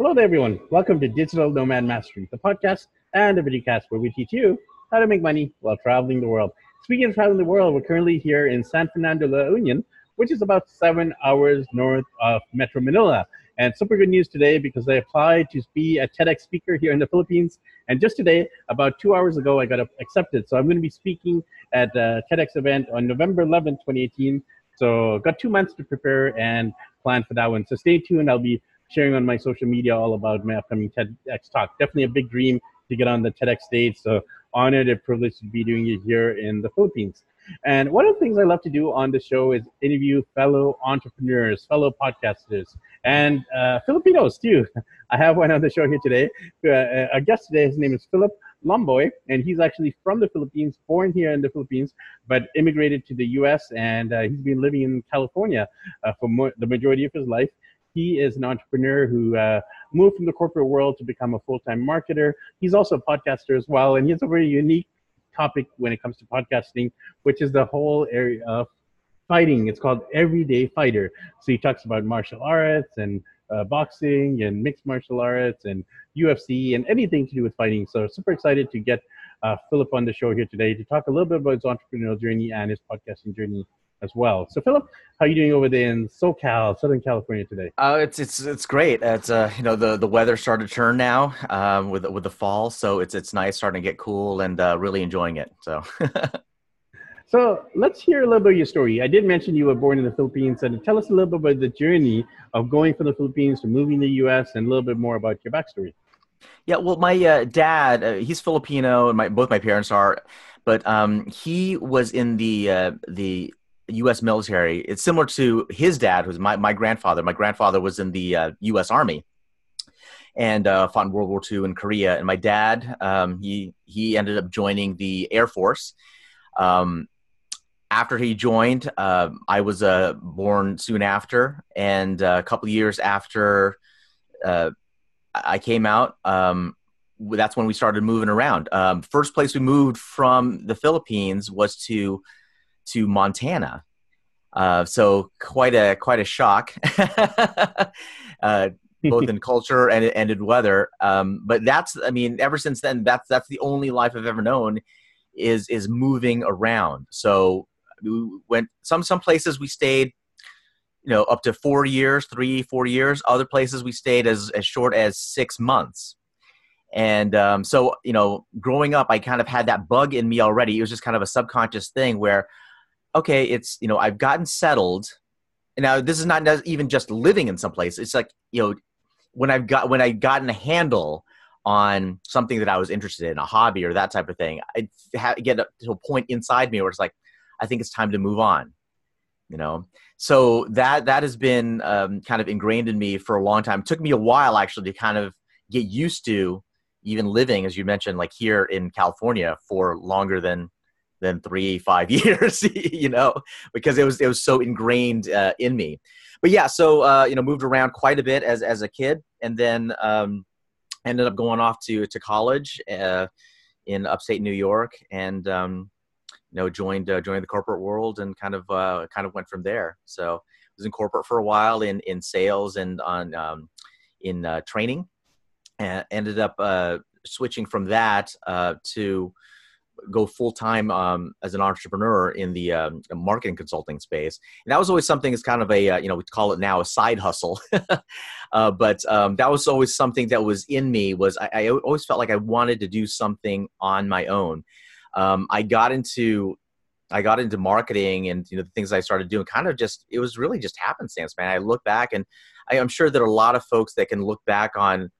Hello there, everyone. Welcome to Digital Nomad Mastery, the podcast and the videocast where we teach you how to make money while traveling the world. Speaking of traveling the world, we're currently here in San Fernando La Union, which is about seven hours north of Metro Manila. And super good news today because I applied to be a TEDx speaker here in the Philippines. And just today, about two hours ago, I got accepted. So I'm going to be speaking at a TEDx event on November 11th, 2018. So got two months to prepare and plan for that one. So stay tuned. I'll be sharing on my social media all about my upcoming TEDx talk. Definitely a big dream to get on the TEDx stage. So honored and privileged to be doing it here in the Philippines. And one of the things I love to do on the show is interview fellow entrepreneurs, fellow podcasters, and uh, Filipinos too. I have one on the show here today. Uh, our guest today, his name is Philip Lomboy, and he's actually from the Philippines, born here in the Philippines, but immigrated to the U.S. and uh, he's been living in California uh, for mo- the majority of his life. He is an entrepreneur who uh, moved from the corporate world to become a full-time marketer. He's also a podcaster as well, and he has a very unique topic when it comes to podcasting, which is the whole area of fighting. It's called Everyday Fighter. So he talks about martial arts and uh, boxing and mixed martial arts and UFC and anything to do with fighting. So super excited to get uh, Philip on the show here today to talk a little bit about his entrepreneurial journey and his podcasting journey as well. So, Philip, how are you doing over there in SoCal, Southern California today? Uh, it's it's it's great. It's uh, you know the the weather started to turn now um, with with the fall, so it's it's nice starting to get cool and uh, really enjoying it. So. so let's hear a little bit of your story. I did mention you were born in the Philippines, and tell us a little bit about the journey of going from the Philippines to moving to the U.S. and a little bit more about your backstory. Yeah, well, my uh, dad, uh, he's Filipino, and my both my parents are, but um, he was in the uh, the U.S. military. It's similar to his dad, who's my, my grandfather. My grandfather was in the uh, U.S. Army and uh, fought in World War II in Korea. And my dad, um, he he ended up joining the Air Force. Um, after he joined, uh, I was uh, born soon after, and uh, a couple years after uh, I came out. Um, that's when we started moving around. Um, first place we moved from the Philippines was to to Montana. Uh, so quite a quite a shock, uh, both in culture and, and in weather. Um, but that's I mean, ever since then, that's that's the only life I've ever known is is moving around. So we went some some places we stayed you know up to four years three four years other places we stayed as as short as six months and um, so you know growing up i kind of had that bug in me already it was just kind of a subconscious thing where okay, it's you know I've gotten settled. Now this is not even just living in some place. It's like you know when I've got when I gotten a handle on something that I was interested in, a hobby or that type of thing. I get to a point inside me where it's like I think it's time to move on. You know, so that that has been um, kind of ingrained in me for a long time. It took me a while actually to kind of get used to even living, as you mentioned, like here in California for longer than than three five years you know because it was it was so ingrained uh, in me. But yeah so uh, you know moved around quite a bit as as a kid and then um, ended up going off to to college uh, in upstate new york and um, you know joined uh, joined the corporate world and kind of uh, kind of went from there. So was in corporate for a while in in sales and on um, in uh, training and ended up switching from that to go full time um, as an entrepreneur in the um, marketing consulting space. And that was always something as kind of a, uh, you know, we call it now a side hustle. uh, but um, that was always something that was in me was I, I, always felt like I wanted to do something on my own. Um, I got into I got into marketing and you know the things I started doing kind of just it was really just happenstance, man. I look back and I, am sure that a lot of folks that can look back on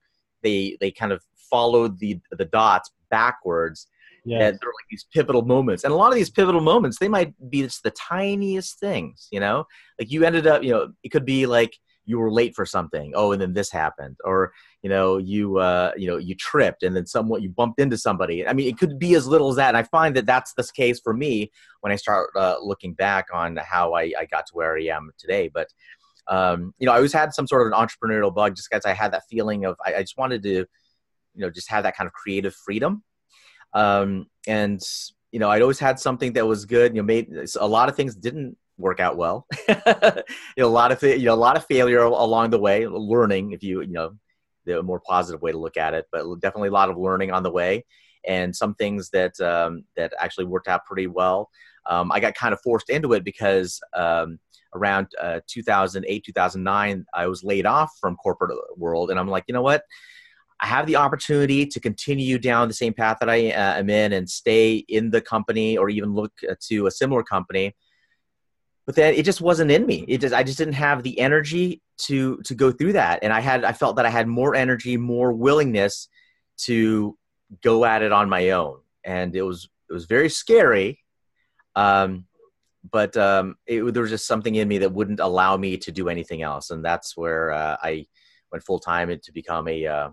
they they kind of followed the the dots backwards yes. that are like these pivotal moments. And a lot of these pivotal moments they might be just the tiniest things you know? Like you ended up you know it could be like you were late for something. Oh and then this happened. Or you know you uh you know you tripped and then someone you bumped into somebody. I mean it could be as little as that. And i find that that's the case for me when i start uh, looking back on how I, I got to where i am today. But um, you know i always had some sort of an entrepreneurial bug just because i had that feeling of I, I just wanted to you know just have that kind of creative freedom um, and you know, I'd always had something that was good. You know, made a lot of things didn't work out well. you know, a lot of you know, a lot of failure along the way. Learning, if you you know, the more positive way to look at it. But definitely a lot of learning on the way, and some things that um, that actually worked out pretty well. Um, I got kind of forced into it because um, around uh, 2008, 2009, I was laid off from corporate world, and I'm like, you know what? I have the opportunity to continue down the same path that I uh, am in and stay in the company or even look uh, to a similar company. But then it just wasn't in me. It just I just didn't have the energy to to go through that. And I had I felt that I had more energy, more willingness to go at it on my own. And it was it was very scary. Um, but um, it, there was just something in me that wouldn't allow me to do anything else, and that's where uh, I went full time to become a uh,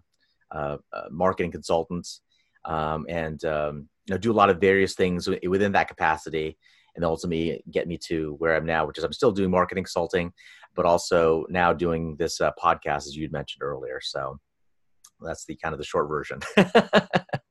marketing consultants um, and um, you know, do a lot of various things within that capacity and ultimately get me to where I'm now, which is I'm still doing marketing consulting, but also now doing this uh, podcast as you'd mentioned earlier. So that's the kind of the short version.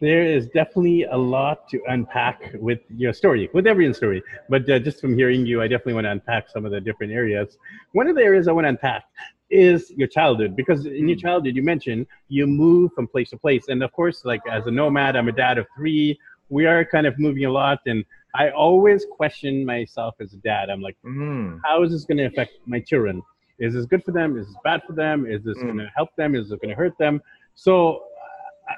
there is definitely a lot to unpack with your story, with every story. But uh, just from hearing you, I definitely want to unpack some of the different areas. One of the areas I want to unpack is your childhood because in your hmm. childhood you mentioned you move from place to place and of course like as a nomad i'm a dad of three we are kind of moving a lot and i always question myself as a dad i'm like mm. how is this going to affect my children is this good for them is this bad for them is this mm. going to help them is it going to hurt them so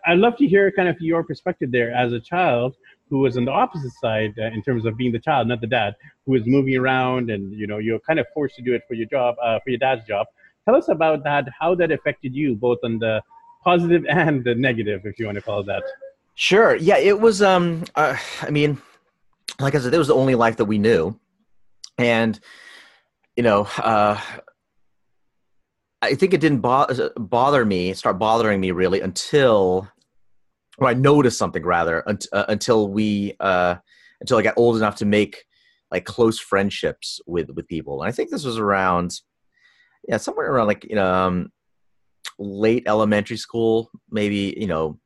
i'd love to hear kind of your perspective there as a child who was on the opposite side uh, in terms of being the child not the dad who is moving around and you know you're kind of forced to do it for your job uh, for your dad's job Tell us about that, how that affected you, both on the positive and the negative, if you want to call it that. Sure. Yeah, it was. Um, uh, I mean, like I said, it was the only life that we knew, and you know, uh, I think it didn't bo- bother me, start bothering me really until, or I noticed something rather un- uh, until we, uh, until I got old enough to make like close friendships with with people. And I think this was around yeah, somewhere around like you know um, late elementary school, maybe you know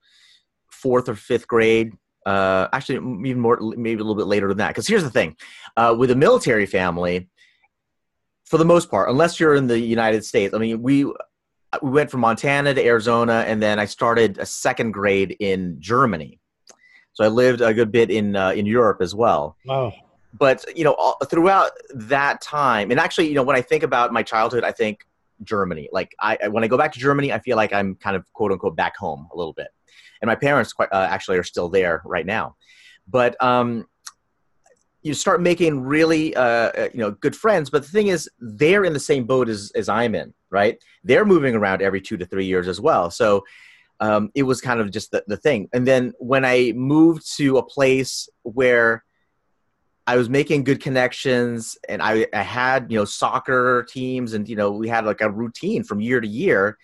fourth or fifth grade. Uh, actually, even more, maybe a little bit later than that. Because here's the thing: uh, with a military family, for the most part, unless you're in the United States, I mean, we we went from Montana to Arizona, and then I started a second grade in Germany. So I lived a good bit in uh, in Europe as well. Wow. But you know all, throughout that time and actually you know when i think about my childhood i think germany. Like i when i go back to germany i feel like i'm kind of quote unquote back home a little bit. And my parents quite uh, actually are still there right now. But um you start making really uh, uh, you know good friends but the thing is they're in the same boat as, as i'm in right they're moving around every two to three years as well so um, it was kind of just the, the thing and then when i moved to a place where I was making good connections and I, I had, you know, soccer teams and, you know, we had like a routine from year to year.